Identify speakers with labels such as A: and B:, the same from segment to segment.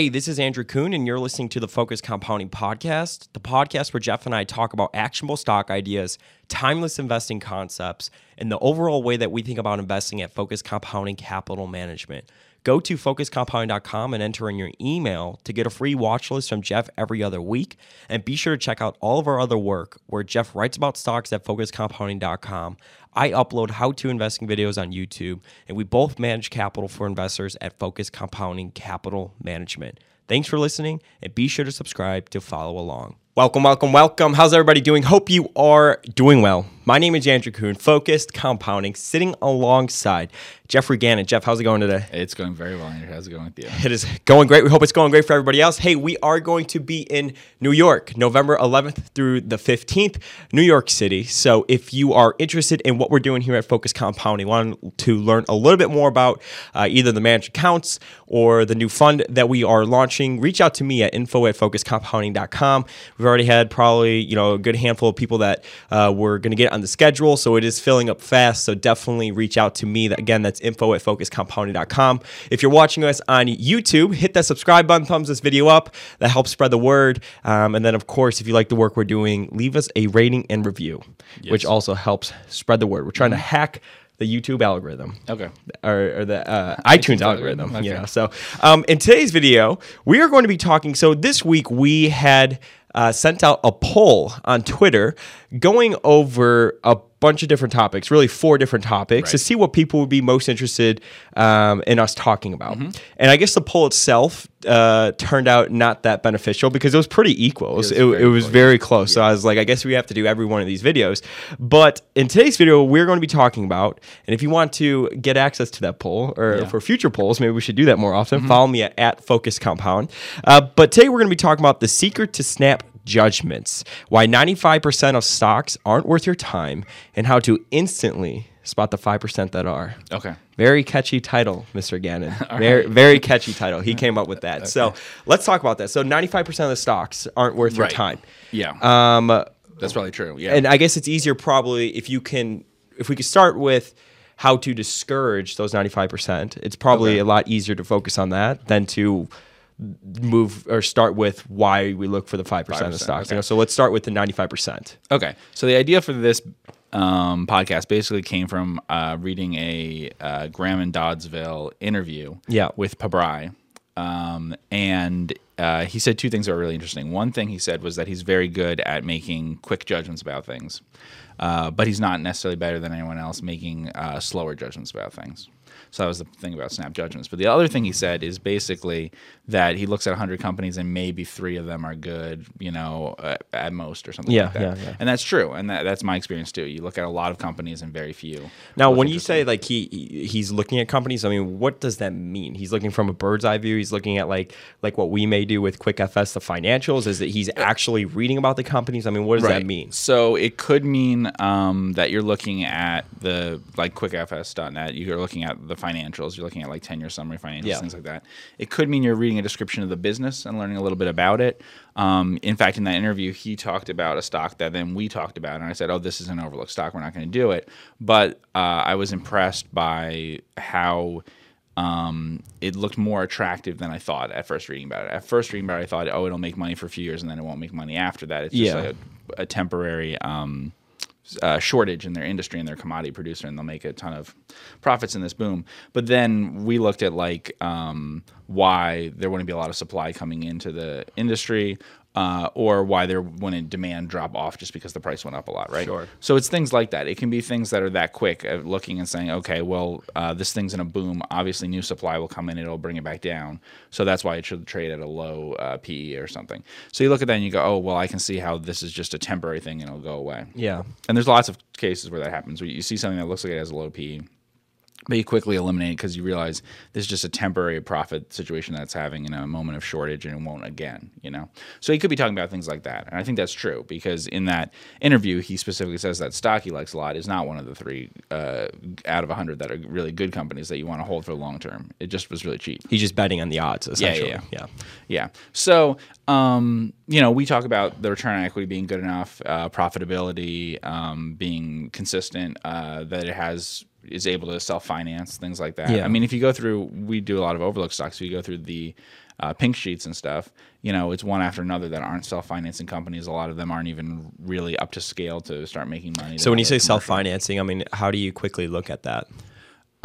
A: Hey, this is Andrew Kuhn, and you're listening to the Focused Compounding Podcast, the podcast where Geoff and I talk about actionable stock ideas, timeless investing concepts, and the overall way that we think about investing at Focused Compounding Capital Management. Go to focusedcompounding.com and enter in your email to get a free watch list from Geoff every other week. And be sure to check out all of our other work where Geoff writes about stocks at focusedcompounding.com. I upload how to investing videos on YouTube, and we both manage capital for investors at Focused Compounding Capital Management. Thanks for listening, and be sure to subscribe to follow along. Welcome, welcome, welcome. How's everybody doing? Hope you are doing well. My name is Andrew Kuhn, Focused Compounding, sitting alongside Geoffrey Gannon. Geoff, how's it going today?
B: It's going very well, Andrew. How's it going with you?
A: It is going great. We hope it's going great for everybody else. Hey, we are going to be in New York, November 11th through the 15th, New York City. So if you are interested in what we're doing here at Focused Compounding, want to learn a little bit more about uh, either the managed accounts or the new fund that we are launching, reach out to me at info at focusedcompounding.com. We've already had probably, you know, a good handful of people that uh, were going to get on the schedule. So it is filling up fast. So definitely reach out to me. Again, that's info at focusedcompounding.com. If you're watching us on YouTube, hit that subscribe button, thumbs this video up. That helps spread the word. Um, and then, of course, if you like the work we're doing, leave us a rating and review, yes. which also helps spread the word. We're trying mm-hmm. to hack the YouTube algorithm.
B: Okay.
A: Or, or the uh, iTunes, algorithm. Okay. You know. So um, in today's video, we are going to be talking. So this week we had uh, sent out a poll on Twitter going over a bunch of different topics, really four different topics, right. to see what people would be most interested um, in us talking about. Mm-hmm. And I guess the poll itself uh, turned out not that beneficial because it was pretty equal. It was, it, very, it was close. very close. Yeah. So I was like, I guess we have to do every one of these videos. But in today's video, we're going to be talking about, and if you want to get access to that poll or yeah. for future polls, maybe we should do that more often. Mm-hmm. Follow me at, at Focus Compound. Uh, but today we're going to be talking about the secret to snap judgments, why 95% of stocks aren't worth your time, and how to instantly spot the 5% that are.
B: Okay.
A: Very catchy title, Mr. Gannon. very, right. very catchy title. He came up with that. Okay. So let's talk about that. So 95% of the stocks aren't worth right. your time.
B: Yeah.
A: Um,
B: That's probably true. Yeah.
A: And I guess it's easier probably if you can, if we could start with how to discourage those 95%. It's probably okay. a lot easier to focus on that than to move or start with why we look for the 5%, 5% of the stocks. Okay. You know, so let's start with the 95%.
B: Okay. So the idea for this um, podcast basically came from uh, reading a uh, Graham and Doddsville interview
A: yeah.
B: with Pabrai. Um, and uh, he said two things that were really interesting. One thing he said was that he's very good at making quick judgments about things, uh, but he's not necessarily better than anyone else making uh, slower judgments about things. So that was the thing about snap judgments. But the other thing he said is basically that he looks at 100 companies and maybe three of them are good, you know, uh, at most or something
A: yeah,
B: like that.
A: Yeah, yeah.
B: And that's true. And that, that's my experience too. You look at a lot of companies and very few.
A: Now, when you say like he he's looking at companies, I mean, what does that mean? He's looking from a bird's eye view. He's looking at like like what we may do with QuickFS, the financials. Is that he's actually reading about the companies? I mean, what does right. that mean?
B: So it could mean um, that you're looking at the like QuickFS.net. You're looking at the financials. You're looking at like 10 year summary financials, yeah. things like that. It could mean you're reading a description of the business and learning a little bit about it. Um, in fact, in that interview, he talked about a stock that then we talked about, and I said, "Oh, this is an overlooked stock. We're not going to do it." But uh, I was impressed by how. Um, it looked more attractive than I thought at first reading about it. At first reading about it, I thought, oh, it'll make money for a few years and then it won't make money after that. It's just yeah. like a, a temporary um, uh, shortage in their industry and their commodity producer, and they'll make a ton of profits in this boom. But then we looked at like um, why there wouldn't be a lot of supply coming into the industry, uh, or why there wouldn't demand drop off just because the price went up a lot, right?
A: Sure.
B: So it's things like that. It can be things that are that quick of looking and saying, okay, well, uh, this thing's in a boom. Obviously, new supply will come in, it'll bring it back down. So that's why it should trade at a low uh, PE or something. So you look at that and you go, oh, well, I can see how this is just a temporary thing and it'll go away.
A: Yeah.
B: And there's lots of cases where that happens, where you see something that looks like it has a low PE but you quickly eliminate it because you realize this is just a temporary profit situation that's having in a moment of shortage and it won't again, you know? So he could be talking about things like that. And I think that's true because in that interview, he specifically says that stock he likes a lot is not one of the three uh, out of 100 that are really good companies that you want to hold for the long term. It just was really cheap.
A: He's just betting on the odds, essentially.
B: Yeah, yeah, yeah. yeah. So, um, you know, we talk about the return on equity being good enough, uh, profitability um, being consistent, uh, that it has is able to self finance things like that.
A: Yeah.
B: I mean, if you go through, we do a lot of overlook stocks. So you go through the uh, pink sheets and stuff, you know, it's one after another that aren't self financing companies. A lot of them aren't even really up to scale to start making money.
A: So when you say self financing, I mean, how do you quickly look at that?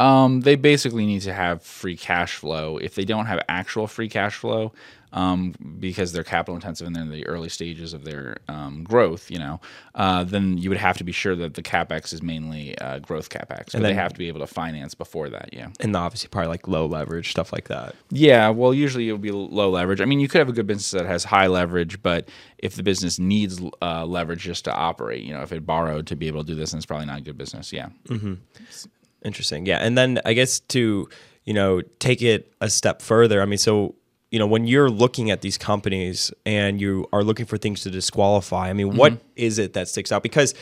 B: Um, they basically need to have free cash flow. If they don't have actual free cash flow, um, because they're capital intensive and they're in the early stages of their um, growth, you know, uh, then you would have to be sure that the capex is mainly uh, growth capex. But and they have to be able to finance before that, yeah.
A: And obviously, probably like low leverage stuff like that.
B: Yeah, well, usually it will be low leverage. I mean, you could have a good business that has high leverage, but if the business needs uh, leverage just to operate, you know, if it borrowed to be able to do this, then it's probably not a good business. Yeah.
A: Mm-hmm. Interesting. Yeah, and then I guess to you know take it a step further. I mean, so you know when you're looking at these companies and you are looking for things to disqualify. I mean, mm-hmm. what is it that sticks out? Because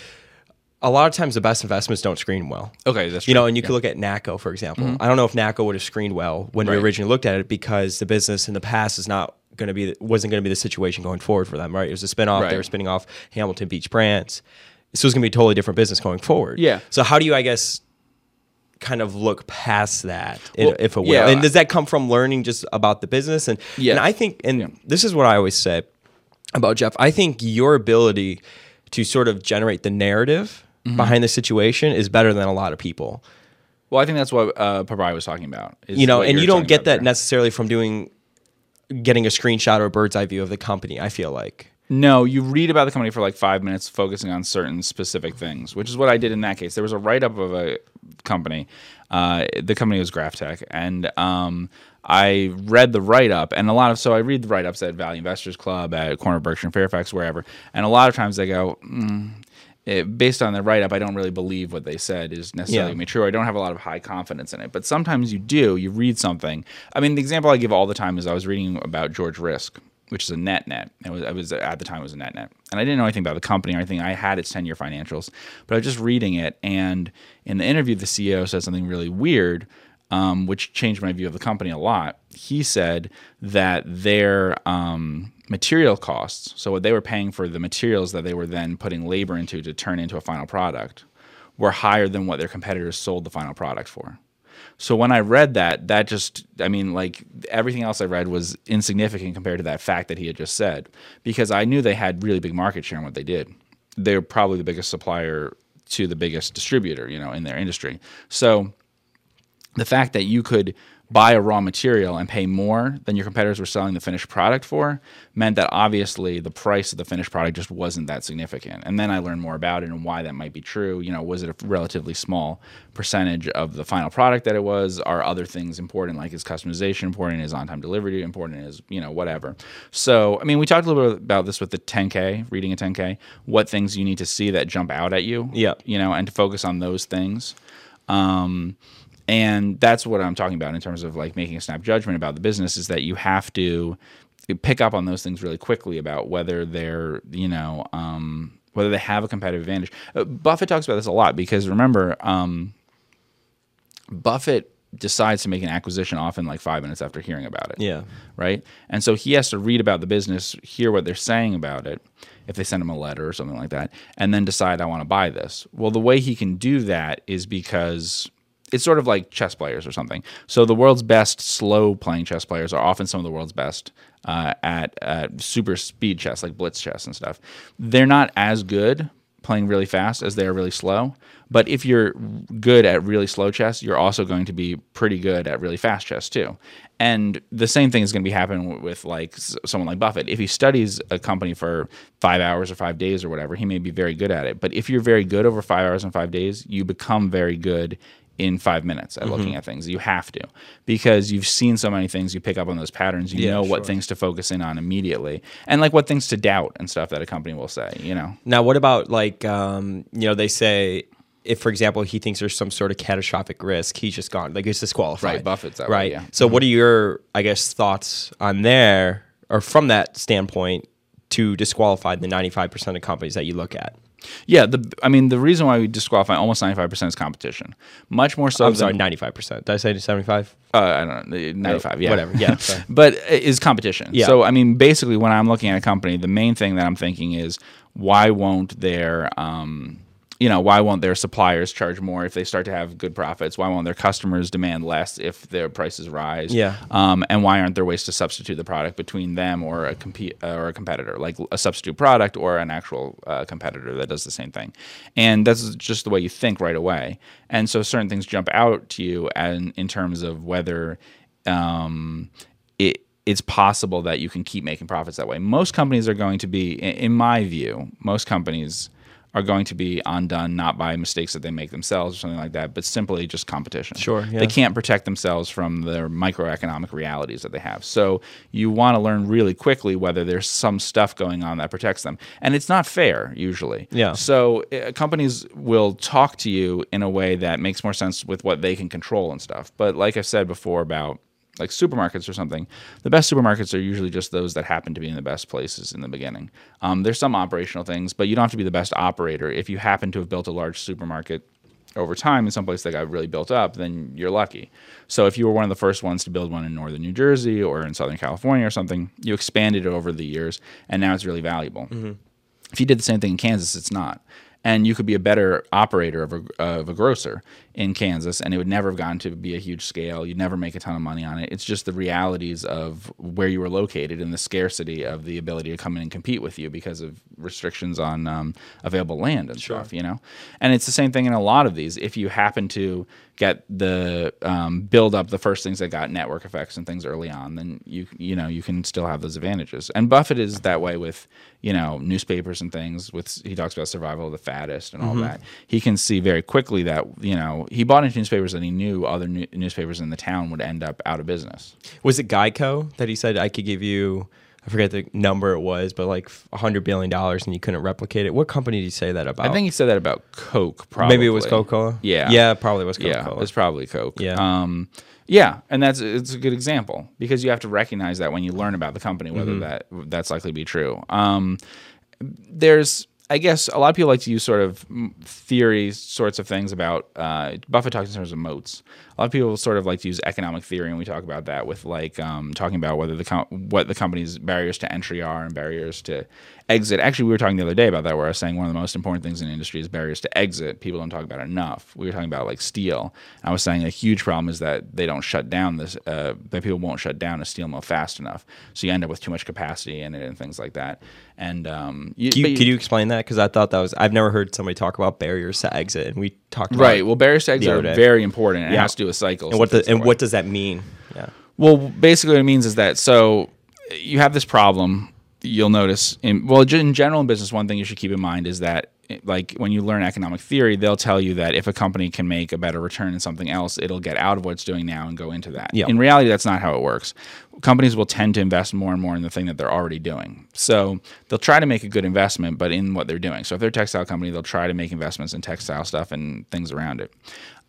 A: a lot of times the best investments don't screen well.
B: Okay, that's
A: true. You know, and you yeah. could look at NACCO, for example. Mm-hmm. I don't know if NACCO would have screened well when right. we originally looked at it because the business in the past is not going to be wasn't going to be the situation going forward for them. Right? It was a spinoff. Right. They were spinning off Hamilton Beach Brands. So it's going to be a totally different business going forward.
B: Yeah.
A: So how do you, I guess, kind of look past that, well, if it will. Yeah, and does that come from learning just about the business? And, yeah. and I think, and yeah. this is what I always say about Geoff, I think your ability to sort of generate the narrative mm-hmm. behind the situation is better than a lot of people.
B: Well, I think that's what uh, Pabrai was talking about.
A: You know, and you don't get that there. necessarily from doing, getting a screenshot or a bird's eye view of the company. I feel like.
B: No, you read about the company for like five minutes, focusing on certain specific things, which is what I did in that case. There was a write up of a company. Uh, the company was GrafTech, and um, I read the write up, and a lot of so I read the write ups at Value Investors Club, at Corner Berkshire and Fairfax, wherever, and a lot of times they go. Mm, it, based on the write up, I don't really believe what they said is necessarily yeah. true. I don't have a lot of high confidence in it. But sometimes you do. You read something. I mean, the example I give all the time is I was reading about George Risk, which is a net net. It was, it was at the time it was a net net, and I didn't know anything about the company or anything. I had its ten year financials, but I was just reading it, and in the interview, the CEO said something really weird, um, which changed my view of the company a lot. He said that their um, material costs, so what they were paying for the materials that they were then putting labor into to turn into a final product, were higher than what their competitors sold the final product for. So when I read that, that just, I mean, like everything else I read was insignificant compared to that fact that he had just said, because I knew they had really big market share in what they did. They're probably the biggest supplier to the biggest distributor, you know, in their industry. So the fact that you could buy a raw material and pay more than your competitors were selling the finished product for meant that obviously the price of the finished product just wasn't that significant. And then I learned more about it and why that might be true. You know, was it a relatively small percentage of the final product that it was? Are other things important, like is customization important? Is on time delivery important? Is, you know, whatever. So, I mean, we talked a little bit about this with the 10K, reading a 10K, what things you need to see that jump out at you.
A: Yeah.
B: You know, and to focus on those things. Um, and that's what I'm talking about in terms of like making a snap judgment about the business is that you have to pick up on those things really quickly about whether they're, you know, um, whether they have a competitive advantage. Uh, Buffett talks about this a lot because remember, um, Buffett decides to make an acquisition often like five minutes after hearing about it.
A: Yeah.
B: Right. And so he has to read about the business, hear what they're saying about it, if they send him a letter or something like that, and then decide I want to buy this. Well, the way he can do that is because it's sort of like chess players or something. So the world's best slow playing chess players are often some of the world's best uh, at, at super speed chess, like blitz chess and stuff. They're not as good playing really fast as they are really slow. But if you're good at really slow chess, you're also going to be pretty good at really fast chess too. And the same thing is going to be happening with like someone like Buffett. If he studies a company for five hours or five days or whatever, he may be very good at it. But if you're very good over five hours and five days, you become very good in five minutes at mm-hmm. looking at things. You have to because you've seen so many things. You pick up on those patterns. You yeah, know what sure. things to focus in on immediately, and like what things to doubt and stuff that a company will say. You know.
A: Now, what about like um, you know they say if, for example, he thinks there's some sort of catastrophic risk, he's just gone. Like he's disqualified.
B: Right, Buffett's that
A: right.
B: Way, yeah.
A: So, mm-hmm. what are your, I guess, thoughts on there, or from that standpoint, to disqualify the 95% of companies that you look at?
B: Yeah, the I mean the reason why we disqualify almost ninety five percent is competition. Much more so.
A: I'm sorry, ninety five percent. Did I say seventy five?
B: Uh, I don't know, ninety five. Yeah,
A: whatever. Yeah,
B: but is competition. Yeah. So I mean, basically, when I'm looking at a company, the main thing that I'm thinking is why won't their um, you know, why won't their suppliers charge more if they start to have good profits? Why won't their customers demand less if their prices rise?
A: Yeah.
B: Um, and why aren't there ways to substitute the product between them or a compete uh, or a competitor, like a substitute product or an actual uh, competitor that does the same thing? And that's just the way you think right away. And so certain things jump out to you and in terms of whether um, it it's possible that you can keep making profits that way. Most companies are going to be, in my view, most companies are going to be undone not by mistakes that they make themselves or something like that, but simply just competition.
A: Sure. Yeah.
B: They can't protect themselves from their microeconomic realities that they have. So you want to learn really quickly whether there's some stuff going on that protects them. And it's not fair usually.
A: Yeah.
B: So uh, companies will talk to you in a way that makes more sense with what they can control and stuff. But like I've said before about like supermarkets or something, the best supermarkets are usually just those that happen to be in the best places in the beginning. Um, there's some operational things, but you don't have to be the best operator. If you happen to have built a large supermarket over time in some place that got really built up, then you're lucky. So if you were one of the first ones to build one in northern New Jersey or in Southern California or something, you expanded it over the years, and now it's really valuable. Mm-hmm. If you did the same thing in Kansas, it's not and you could be a better operator of a, of a grocer in Kansas, and it would never have gotten to be a huge scale. You'd never make a ton of money on it. It's just the realities of where you were located and the scarcity of the ability to come in and compete with you because of restrictions on um, available land and sure. stuff. You know, and it's the same thing in a lot of these. If you happen to get the um, build up the first things that got network effects and things early on, then you you know you can still have those advantages. And Buffett is that way with you know newspapers and things. With he talks about survival of the fattest and all mm-hmm. that. He can see very quickly that you know he bought into newspapers and he knew other new- newspapers in the town would end up out of business.
A: Was it Geico that he said I could give you? I forget the number it was, but like hundred billion dollars, and you couldn't replicate it. What company did he say that about?
B: I think he said that about Coke. Probably
A: maybe it was Coca Cola.
B: Yeah,
A: yeah, probably was Coca
B: Cola. Yeah, it's probably Coke.
A: Yeah,
B: um, yeah, and that's it's a good example because you have to recognize that when you learn about the company, whether mm-hmm. that that's likely to be true. Um, there's I guess a lot of people like to use sort of theories, sorts of things about uh, Buffett talks in terms of moats. A lot of people sort of like to use economic theory, and we talk about that with like um, talking about whether the com- what the company's barriers to entry are and barriers to exit. Actually, we were talking the other day about that, where I was saying one of the most important things in the industry is barriers to exit. People don't talk about it enough. We were talking about like steel. I was saying a huge problem is that they don't shut down this. Uh, that people won't shut down a steel mill fast enough, so you end up with too much capacity in it and things like that. And um,
A: you, you, could you explain that? Because I thought that was I've never heard somebody talk about barriers to exit, and we talked about
B: right. Well, barriers to exit are very important. Yeah. It has to do with cycles.
A: And what the, and what does that mean? Yeah.
B: Well, basically, what it means is that so you have this problem you'll notice in well in general in business one thing you should keep in mind is that like when you learn economic theory they'll tell you that if a company can make a better return in something else it'll get out of what it's doing now and go into that.
A: Yep.
B: in reality that's not how it works. Companies will tend to invest more and more in the thing that they're already doing. So they'll try to make a good investment but in what they're doing. So if they're a textile company they'll try to make investments in textile stuff and things around it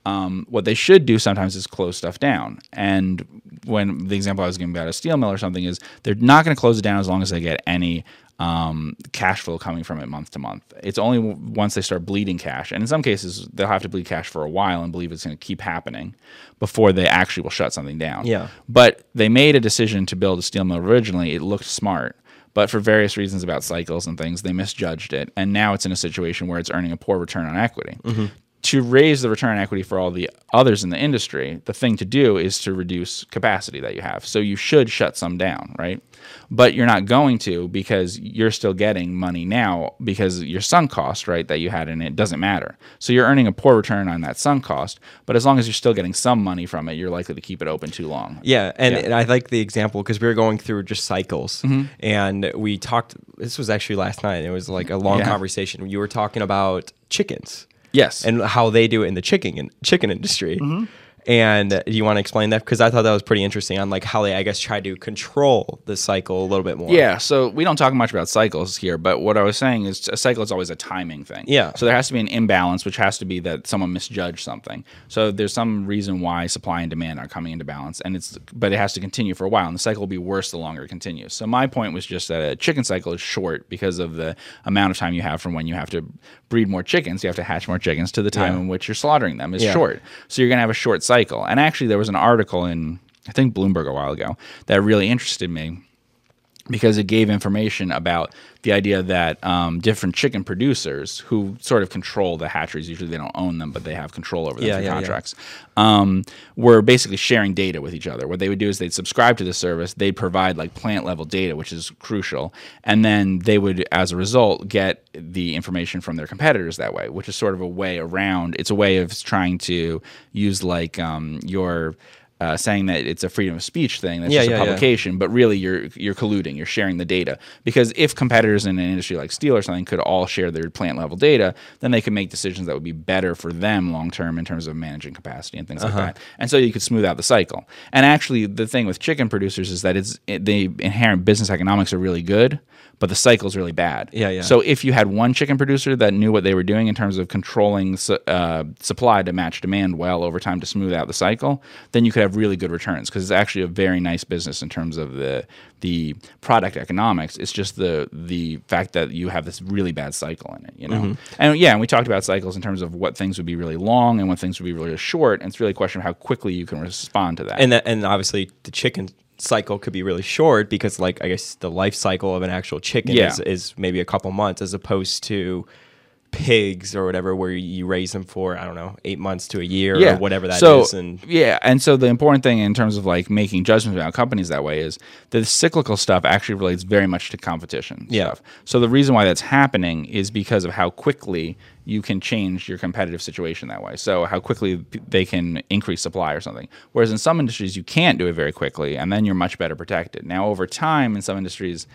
B: um, what they should do sometimes is close stuff down. And when the example I was giving about a steel mill or something is they're not going to close it down as long as they get any um, cash flow coming from it month to month. It's only once they start bleeding cash, and in some cases they'll have to bleed cash for a while and believe it's going to keep happening before they actually will shut something down.
A: Yeah.
B: But they made a decision to build a steel mill originally. It looked smart. But for various reasons about cycles and things, they misjudged it. And now it's in a situation where it's earning a poor return on equity. Mm-hmm to raise the return on equity for all the others in the industry, the thing to do is to reduce capacity that you have. So you should shut some down, right? But you're not going to because you're still getting money now because your sunk cost, right, that you had in it doesn't matter. So you're earning a poor return on that sunk cost, but as long as you're still getting some money from it, you're likely to keep it open too long.
A: Yeah, and, yeah. and I like the example because we were going through just cycles, mm-hmm. and we talked. This was actually last night. It was like a long yeah. conversation. You were talking about chickens
B: Yes.
A: And how they do it in the chicken in, chicken industry. Mm-hmm. And do you want to explain that? Because I thought that was pretty interesting on like how they, I guess, try to control the cycle a little bit more.
B: Yeah. So we don't talk much about cycles here, but what I was saying is a cycle is always a timing thing.
A: Yeah.
B: So there has to be an imbalance, which has to be that someone misjudged something. So there's some reason why supply and demand are coming into balance, and it's but it has to continue for a while, and the cycle will be worse the longer it continues. So my point was just that a chicken cycle is short because of the amount of time you have from when you have to breed more chickens, you have to hatch more chickens to the time yeah. in which you're slaughtering them is yeah. short. So you're going to have a short cycle cycle. And actually, there was an article in I think Bloomberg a while ago that really interested me. Because it gave information about the idea that um, different chicken producers who sort of control the hatcheries, usually they don't own them, but they have control over them yeah, through yeah, contracts, yeah. Um, were basically sharing data with each other. What they would do is they'd subscribe to the service, they'd provide like plant level data, which is crucial, and then they would, as a result, get the information from their competitors that way, which is sort of a way around. It's a way of trying to use like um, your uh, saying that it's a freedom of speech thing. That's yeah, just a yeah, publication, yeah. but really you're you're colluding. You're sharing the data because if competitors in an industry like steel or something could all share their plant level data, then they could make decisions that would be better for them long term in terms of managing capacity and things uh-huh. like that. And so you could smooth out the cycle. And actually, the thing with chicken producers is that it's it, the inherent business economics are really good but the cycle's really bad.
A: Yeah, yeah.
B: So if you had one chicken producer that knew what they were doing in terms of controlling su- uh, supply to match demand well over time to smooth out the cycle, then you could have really good returns because it's actually a very nice business in terms of the the product economics. It's just the the fact that you have this really bad cycle in it, you know. Mm-hmm. And yeah, and we talked about cycles in terms of what things would be really long and what things would be really short, and it's really a question of how quickly you can respond to that.
A: And that, and obviously the chicken cycle could be really short because like I guess the life cycle of an actual chicken yeah. is, is maybe a couple months as opposed to pigs or whatever where you raise them for I don't know eight months to a year yeah. or whatever that
B: so,
A: is. And
B: yeah, and so the important thing in terms of like making judgments about companies that way is the cyclical stuff actually relates very much to competition
A: yeah.
B: stuff. So the reason why that's happening is because of how quickly you can change your competitive situation that way. So how quickly they can increase supply or something. Whereas in some industries you can't do it very quickly, and then you're much better protected. Now over time in some industries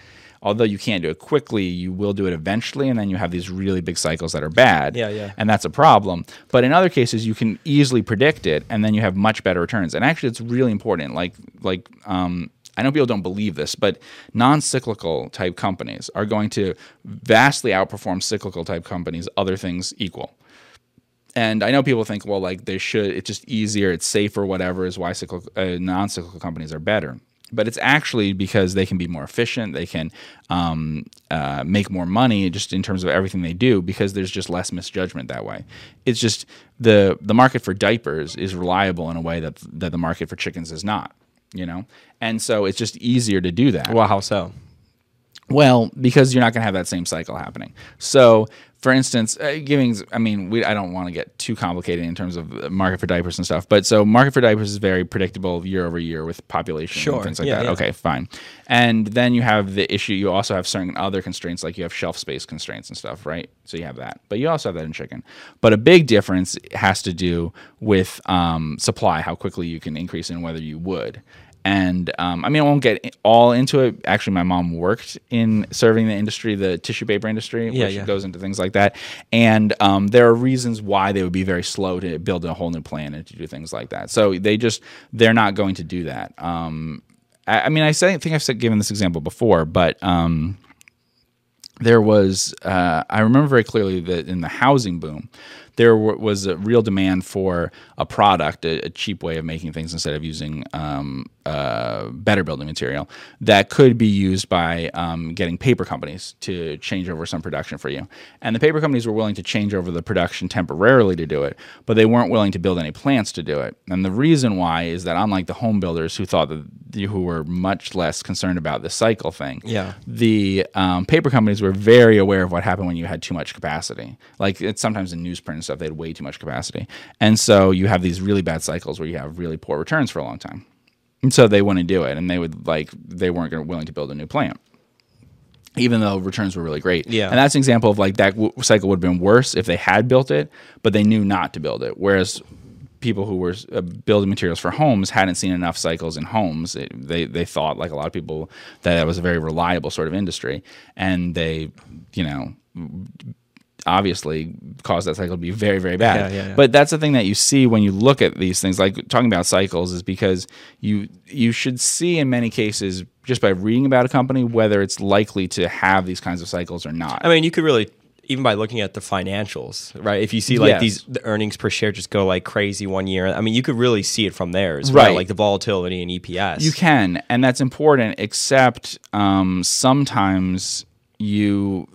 B: although you can't do it quickly, you will do it eventually, and then you have these really big cycles that are bad.
A: Yeah, yeah.
B: And that's a problem. But in other cases, you can easily predict it, and then you have much better returns. And actually, it's really important. Like, like um, I know people don't believe this, but non-cyclical type companies are going to vastly outperform cyclical type companies, other things equal. And I know people think, well, like they should, it's just easier, it's safer, whatever, is why cyclical, uh, non-cyclical companies are better but it's actually because they can be more efficient they can um, uh, make more money just in terms of everything they do because there's just less misjudgment that way. It's just the the market for diapers is reliable in a way that that the market for chickens is not you know? And so it's just easier to do that.
A: Well how so
B: well, because you're not going to have that same cycle happening. So for instance, uh, giving, I mean, we, I don't want to get too complicated in terms of market for diapers and stuff, but so market for diapers is very predictable year over year with population sure. and things like yeah, that. Yeah. Okay, fine. And then you have the issue, you also have certain other constraints, like you have shelf space constraints and stuff, right? So you have that, but you also have that in chicken. But a big difference has to do with um, supply, how quickly you can increase and whether you would. And um, I mean, I won't get all into it. Actually, my mom worked in serving the industry, the tissue paper industry, yeah, which yeah. goes into things like that. And um, there are reasons why they would be very slow to build a whole new plan and to do things like that. So they just they're not going to do that. Um, I, I, mean, I think I've said, given this example before, but um, there was uh, I remember very clearly that in the housing boom, there was a real demand for a product, a, a cheap way of making things instead of using um, uh, better building material that could be used by um, getting paper companies to change over some production for you. And the paper companies were willing to change over the production temporarily to do it, but they weren't willing to build any plants to do it. And the reason why is that unlike the home builders who thought that who were much less concerned about the cycle thing,
A: yeah,
B: the um, paper companies were very aware of what happened when you had too much capacity. Like it's sometimes in newsprint stuff, they had way too much capacity, and so you have these really bad cycles where you have really poor returns for a long time. And so they wouldn't do it, and they would like they weren't willing to build a new plant, even though returns were really great.
A: Yeah,
B: and that's an example of like that w- cycle would have been worse if they had built it, but they knew not to build it. Whereas people who were uh, building materials for homes hadn't seen enough cycles in homes. It, they they thought like a lot of people that that was a very reliable sort of industry, and they you know obviously cause that cycle to be very very bad yeah, yeah, yeah. but that's the thing that you see when you look at these things like talking about cycles is because you you should see in many cases just by reading about a company whether it's likely to have these kinds of cycles or not
A: i mean you could really even by looking at the financials, right? If you see like yes. these the earnings per share just go like crazy one year, I mean, you could really see it from there as right. well, like the volatility in EPS.
B: You can, and that's important. Except um, sometimes you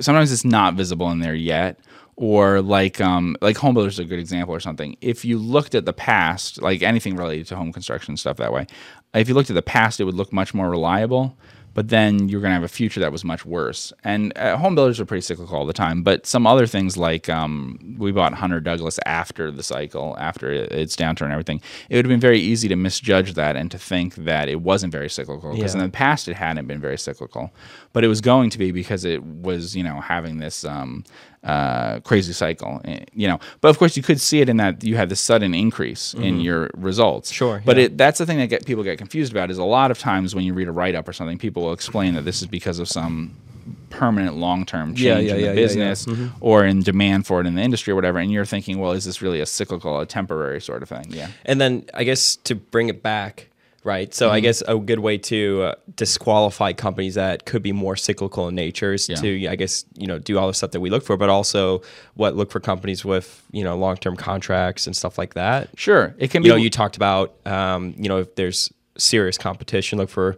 B: sometimes it's not visible in there yet or like um, like home builders is a good example or something. If you looked at the past like anything related to home construction stuff that way if you looked at the past it would look much more reliable but then you're going to have a future that was much worse. And uh, home builders are pretty cyclical all the time, but some other things like um, we bought Hunter Douglas after the cycle, after its downturn and everything, it would have been very easy to misjudge that and to think that it wasn't very cyclical because yeah. in the past it hadn't been very cyclical, but it was going to be because it was you know having this. Um, uh, crazy cycle, eh, you know. But of course, you could see it in that you had this sudden increase mm-hmm. in your results.
A: Sure.
B: But yeah. it, that's the thing that get, people get confused about is a lot of times when you read a write up or something, people will explain that this is because of some permanent long term change yeah, yeah, in the yeah, business mm-hmm. or in demand for it in the industry or whatever. And you're thinking, well, is this really a cyclical, a temporary sort of thing? Yeah.
A: And then I guess to bring it back right? So mm-hmm. I guess a good way to uh, disqualify companies that could be more cyclical in nature is to, I guess, you know, do all the stuff that we look for, but also what look for companies with, you know, long term contracts and stuff like that.
B: Sure,
A: it can. You be. know, you talked about, um, you know, if there's serious competition, look for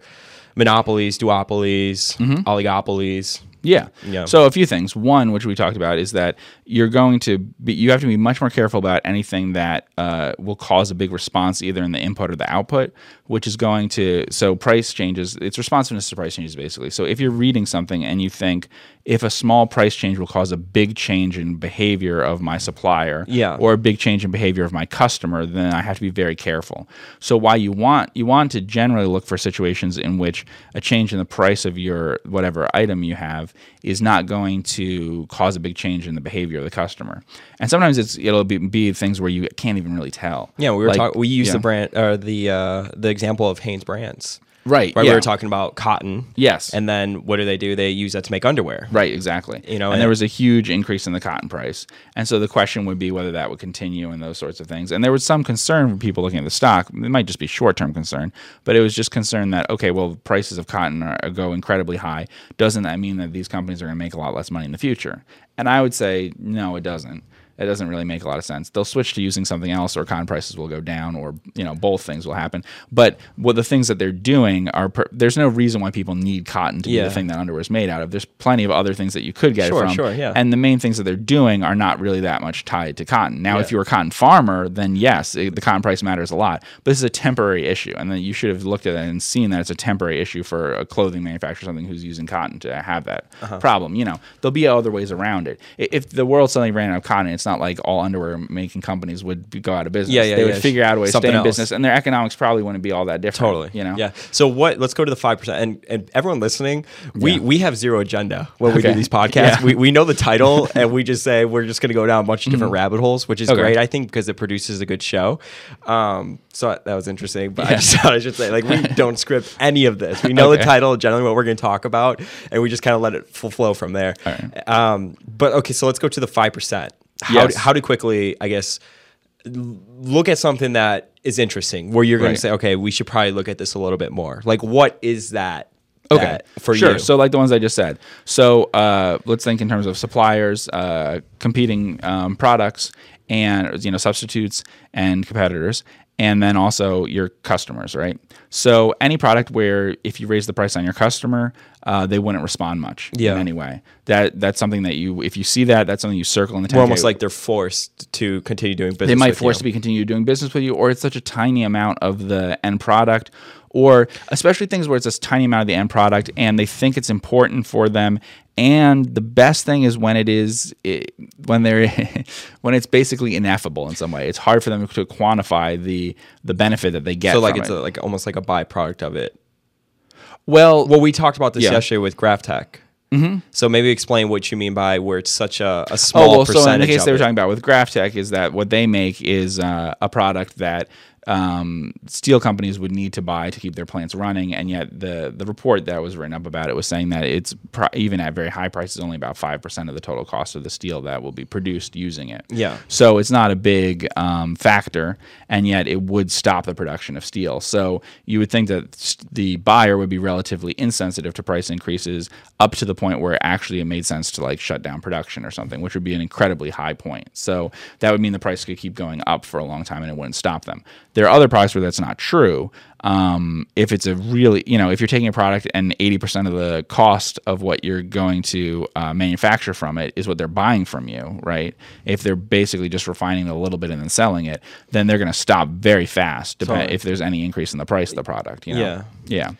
A: monopolies, duopolies, mm-hmm. oligopolies.
B: Yeah. yeah. So a few things. One, which we talked about, is that you're going to be you have to be much more careful about anything that uh, will cause a big response either in the input or the output, which is going to so price changes. It's responsiveness to price changes basically. So if you're reading something and you think if a small price change will cause a big change in behavior of my supplier
A: yeah.
B: or a big change in behavior of my customer, then I have to be very careful. So why you want you want to generally look for situations in which a change in the price of your whatever item you have is not going to cause a big change in the behavior of the customer. And sometimes it's it'll be, be things where you can't even really tell.
A: Yeah, we were like, talking. We use yeah. the brand or the uh, the example of Hanes Brands.
B: Right.
A: Right. Yeah. We were talking about cotton.
B: Yes.
A: And then what do they do? They use that to make underwear.
B: Right. Exactly. You know, and, and there was a huge increase in the cotton price, and so the question would be whether that would continue and those sorts of things. And there was some concern from people looking at the stock. It might just be short term concern, but it was just concern that okay, well, prices of cotton are, go incredibly high. Doesn't that mean that these companies are going to make a lot less money in the future? And I would say no, it doesn't it doesn't really make a lot of sense. They'll switch to using something else, or cotton prices will go down, or you know both things will happen. But what the things that they're doing are per- there's no reason why people need cotton to yeah. be the thing that underwear is made out of. There's plenty of other things that you could get
A: sure,
B: it from.
A: Sure, yeah.
B: And the main things that they're doing are not really that much tied to cotton. Now, yeah. if you're a cotton farmer, then yes, it, the cotton price matters a lot. But this is a temporary issue, and then you should have looked at it and seen that it's a temporary issue for a clothing manufacturer, something who's using cotton to have that uh-huh. problem. You know, there'll be other ways around it. If the world suddenly ran out of cotton, it's not like all underwear making companies would go out of business.
A: Yeah, yeah,
B: they
A: would
B: yeah. figure out a way to stay in else. business, and their economics probably wouldn't be all that different.
A: Totally,
B: you know.
A: Yeah. So what? Let's go to the five percent, and and everyone listening, we we have zero agenda when we do these podcasts. We we know the title, and we just say we're just going to go down a bunch of different mm-hmm. rabbit holes, which is okay. great, I think, because it produces a good show. Um, so that was interesting, but I just thought I should say, like, we don't script any of this. We know okay. the title, generally what we're going to talk about, and we just kind of let it full flow from there. Right. Um, but okay, so let's go to the five percent. How yes. how to quickly, I guess look at something that is interesting where you're going right. to say okay we should probably look at this a little bit more like what is that
B: okay that for sure you? so like the ones i just said so uh, let's think in terms of suppliers uh, competing um, products and you know substitutes and competitors and then also your customers, right? So any product where if you raise the price on your customer, uh, they wouldn't respond much yeah. in any way. That that's something that you if you see that that's something you circle in the.
A: We're almost like they're forced to continue doing business.
B: They might force you. to be continue doing business with you, or it's such a tiny amount of the end product, or especially things where it's this tiny amount of the end product, and they think it's important for them, and the best thing is when it is it, when they're when it's basically ineffable in some way. It's hard for them to quantify the the benefit that they get.
A: So like it's
B: it.
A: a, like almost like a byproduct of it.
B: Well,
A: well, we talked about this yeah. yesterday with GrafTech.
B: Mm-hmm.
A: So maybe explain what you mean by where it's such a, a small oh, well, percentage. So in
B: the case they were
A: it.
B: talking about with GrafTech is that what they make is uh, a product that um, steel companies would need to buy to keep their plants running, and yet the the report that was written up about it was saying that it's pro- even at very high prices, only about five percent of the total cost of the steel that will be produced using it.
A: Yeah.
B: So it's not a big um, factor, and yet it would stop the production of steel. So you would think that the buyer would be relatively insensitive to price increases up to the point where actually it made sense to like shut down production or something, which would be an incredibly high point. So that would mean the price could keep going up for a long time and it wouldn't stop them. There are other products where that's not true. Um, if it's a really, you know, if you're taking a product and 80% of the cost of what you're going to uh, manufacture from it is what they're buying from you, right? If they're basically just refining it a little bit and then selling it, then they're going to stop very fast depend- if there's any increase in the price of the product. You know?
A: Yeah.
B: Yeah.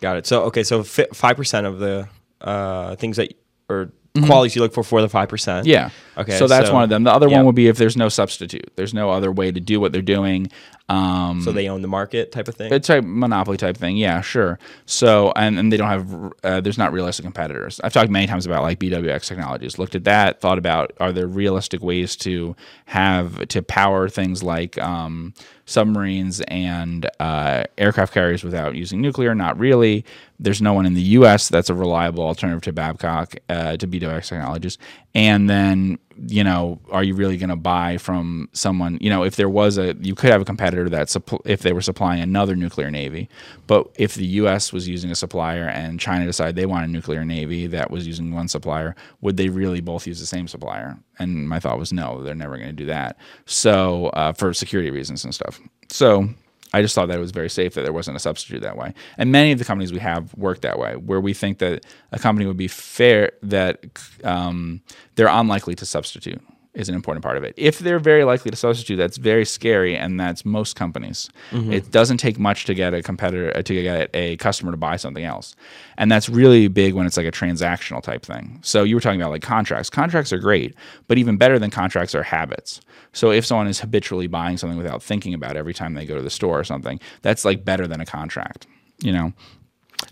A: Got it. So okay, so five percent of the uh, things that or mm-hmm. qualities you look for for the five percent.
B: Yeah. Okay. So that's so, one of them. The other yep. one would be if there's no substitute. There's no other way to do what they're doing.
A: Um, so they own the market type of thing.
B: It's a monopoly type thing. Yeah, sure. So and, and they don't have uh, there's not realistic competitors. I've talked many times about like BWX Technologies. Looked at that. Thought about are there realistic ways to have to power things like um, submarines and uh, aircraft carriers without using nuclear? Not really. There's no one in the U.S. that's a reliable alternative to Babcock uh, to BWX Technologies. And then you know, are you really going to buy from someone? You know, if there was a, you could have a competitor that if they were supplying another nuclear navy, but if the U.S. was using a supplier and China decided they want a nuclear navy that was using one supplier, would they really both use the same supplier? And my thought was no, they're never going to do that. So uh, for security reasons and stuff. So I just thought that it was very safe that there wasn't a substitute that way. And many of the companies we have work that way, where we think that a company would be fair, that um, they're unlikely to substitute is an important part of it. If they're very likely to substitute, that's very scary, and that's most companies. Mm-hmm. It doesn't take much to get a competitor to get a customer to buy something else, and that's really big when it's like a transactional type thing. So you were talking about like contracts. Contracts are great, but even better than contracts are habits. So if someone is habitually buying something without thinking about it every time they go to the store or something, that's like better than a contract. You know.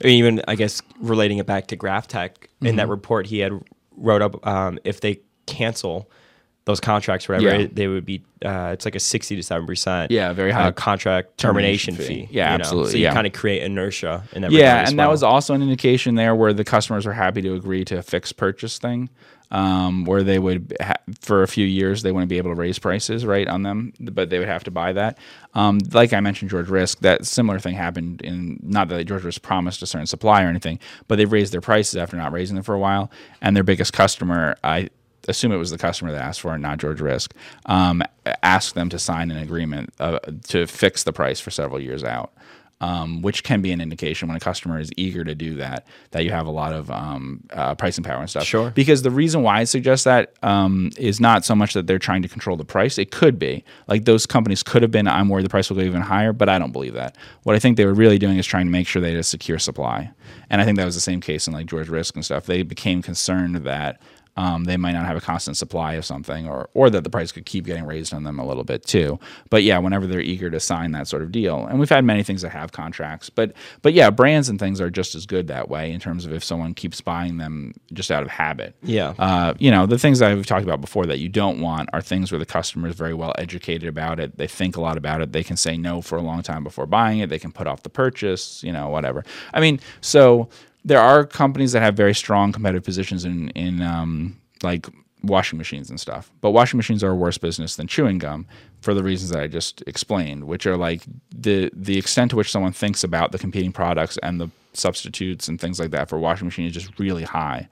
A: Even I guess relating it back to GrafTech mm-hmm. in that mm-hmm. report he had wrote up um, if they cancel those contracts, whatever, yeah. they would be. Uh, it's like a sixty to seven percent.
B: Yeah, very high
A: uh, contract termination, termination fee.
B: fee. Yeah, absolutely. Know? So you
A: yeah. kind of create inertia in that.
B: Yeah,
A: and
B: well. that was also an indication there where the customers were happy to agree to a fixed purchase thing, um, where they would ha- for a few years they wouldn't be able to raise prices right on them, but they would have to buy that. Um, like I mentioned, George Risk, that similar thing happened in not that George Risk promised a certain supply or anything, but they raised their prices after not raising them for a while, and their biggest customer, I assume it was the customer that asked for it, not George Risk, um, asked them to sign an agreement uh, to fix the price for several years out. Um, which can be an indication when a customer is eager to do that, that you have a lot of um, uh, pricing power and stuff.
A: Sure.
B: Because the reason why I suggest that um, is not so much that they're trying to control the price. It could be. Like those companies could have been, I'm worried the price will go even higher, but I don't believe that. What I think they were really doing is trying to make sure they had a secure supply. And I think that was the same case in like George Risk and stuff. They became concerned that um, they might not have a constant supply of something, or or that the price could keep getting raised on them a little bit too. But yeah, whenever they're eager to sign that sort of deal, and we've had many things that have contracts, but but yeah, brands and things are just as good that way in terms of if someone keeps buying them just out of habit.
A: Yeah,
B: uh, you know the things that we've talked about before that you don't want are things where the customer is very well educated about it. They think a lot about it. They can say no for a long time before buying it. They can put off the purchase. You know, whatever. I mean, so there are companies that have very strong competitive positions in in um, like washing machines and stuff. But washing machines are a worse business than chewing gum for the reasons that I just explained, which are like the the extent to which someone thinks about the competing products and the substitutes and things like that for washing machine is just really high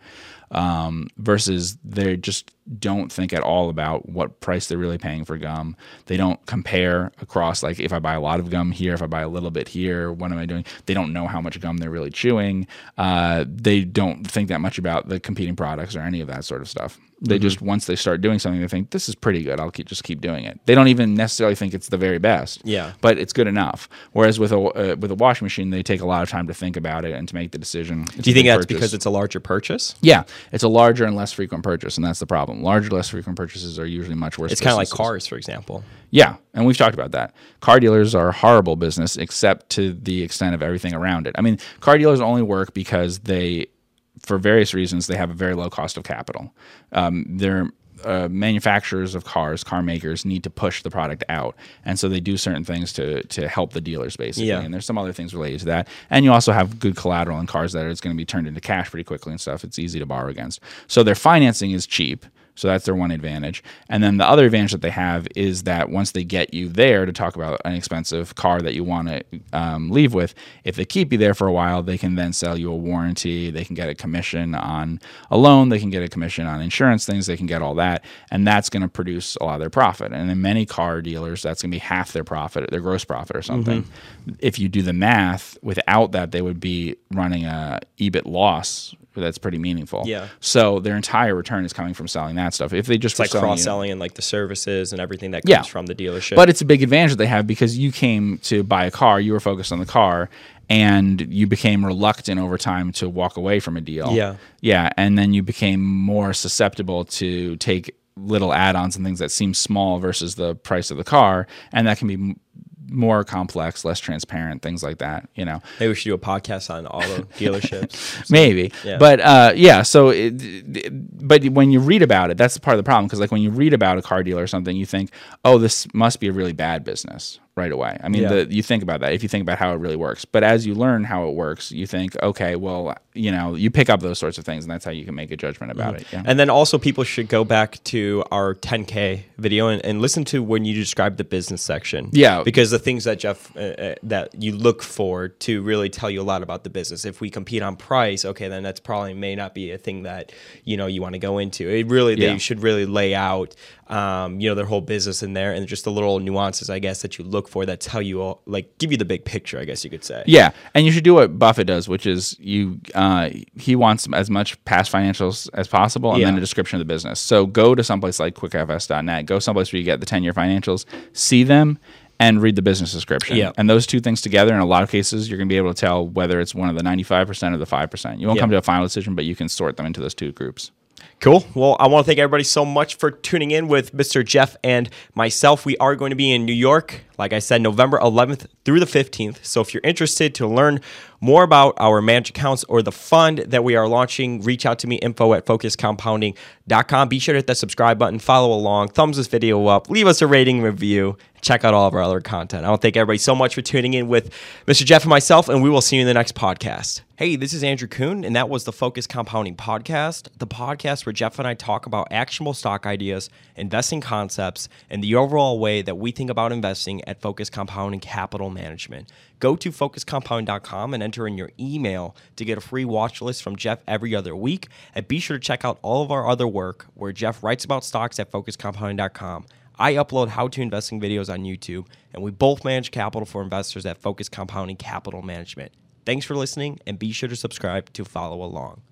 B: um, versus they just don't think at all about what price they're really paying for gum. They don't compare across like if I buy a lot of gum here, if I buy a little bit here, what am I doing? They don't know how much gum they're really chewing. Uh, they don't think that much about the competing products or any of that sort of stuff. They mm-hmm. just once they start doing something, they think this is pretty good. I'll keep, just keep doing it. They don't even necessarily think it's the very best.
A: Yeah,
B: but it's good enough. Whereas with a uh, with a washing machine, they take a lot of time to think about it and to make the decision.
A: Do you think that's purchase. because it's a larger purchase?
B: Yeah, it's a larger and less frequent purchase, and that's the problem. Larger, less frequent purchases are usually much worse.
A: It's kind of like cars, for example.
B: Yeah, and we've talked about that. Car dealers are a horrible business, except to the extent of everything around it. I mean, car dealers only work because they for various reasons, they have a very low cost of capital. Um, they're uh, manufacturers of cars, car makers need to push the product out, and so they do certain things to to help the dealers basically. Yeah. And there's some other things related to that. And you also have good collateral in cars that is going to be turned into cash pretty quickly and stuff. It's easy to borrow against. So their financing is cheap. So that's their one advantage. And then the other advantage that they have is that once they get you there to talk about an expensive car that you want to um, leave with, if they keep you there for a while, they can then sell you a warranty. They can get a commission on a loan. They can get a commission on insurance things. They can get all that. And that's going to produce a lot of their profit. And in many car dealers, that's going to be half their profit, their gross profit or something. Mm-hmm. If you do the math, without that, they would be running a EBIT loss that's pretty meaningful.
A: Yeah.
B: So their entire return is coming from selling that stuff. If they just
A: like cross selling and like the services and everything that comes yeah. from the dealership.
B: But it's a big advantage that they have because you came to buy a car, you were focused on the car, and you became reluctant over time to walk away from a deal.
A: Yeah.
B: Yeah. And then you became more susceptible to take little add-ons and things that seem small versus the price of the car and that can be more complex, less transparent, things like that. You know,
A: maybe we should do a podcast on auto dealerships.
B: So, maybe, yeah. but uh, yeah. So, it, it, but when you read about it, that's part of the problem because like when you read about a car dealer or something, you think, oh, this must be a really bad business, right away. I mean, yeah. the, you think about that if you think about how it really works. But as you learn how it works, you think, okay, well, you know, you pick up those sorts of things, and that's how you can make a judgment about mm-hmm. it.
A: Yeah. And then also, people should go back to our 10K video and, and, listen to when you describe the business section.
B: Yeah,
A: because the things that Geoff uh, uh, that you look for to really tell you a lot about the business. If we compete on price, okay, then that's probably may not be a thing that you know you want to go into. It really yeah. they should really lay out um, you know their whole business in there and just the little nuances I guess that you look for that tell you all, like give you the big picture I guess you could say
B: yeah and you should do what Buffett does which is you uh, he wants as much past financials as possible and yeah. then a description of the business so go to someplace like quickfs.net go someplace where you get the 10 year financials see them and read the business description.
A: Yeah.
B: And those two things together, in a lot of cases, you're going to be able to tell whether it's one of the 95% or the 5%. You won't come to a final decision, but you can sort them into those two groups.
A: Cool. Well, I want to thank everybody so much for tuning in with Mr. Geoff and myself. We are going to be in New York, like I said, November 11th through the 15th. So if you're interested to learn more about our managed accounts or the fund that we are launching, reach out to me, info at focusedcompounding.com. Be sure to hit that subscribe button, follow along, thumbs this video up, leave us a rating review, check out all of our other content. I want to thank everybody so much for tuning in with Mr. Geoff and myself, and we will see you in the next podcast. Hey, this is Andrew Kuhn, and that was the Focused Compounding Podcast, the podcast where Geoff and I talk about actionable stock ideas, investing concepts, and the overall way that we think about investing at Focused Compounding Capital Management. Go to focusedcompounding.com and enter in your email to get a free watch list from Geoff every other week. And be sure to check out all of our other work where Geoff writes about stocks at focusedcompounding.com. I upload how to investing videos on YouTube, and we both manage capital for investors at Focused Compounding Capital Management. Thanks for listening, and be sure to subscribe to follow along.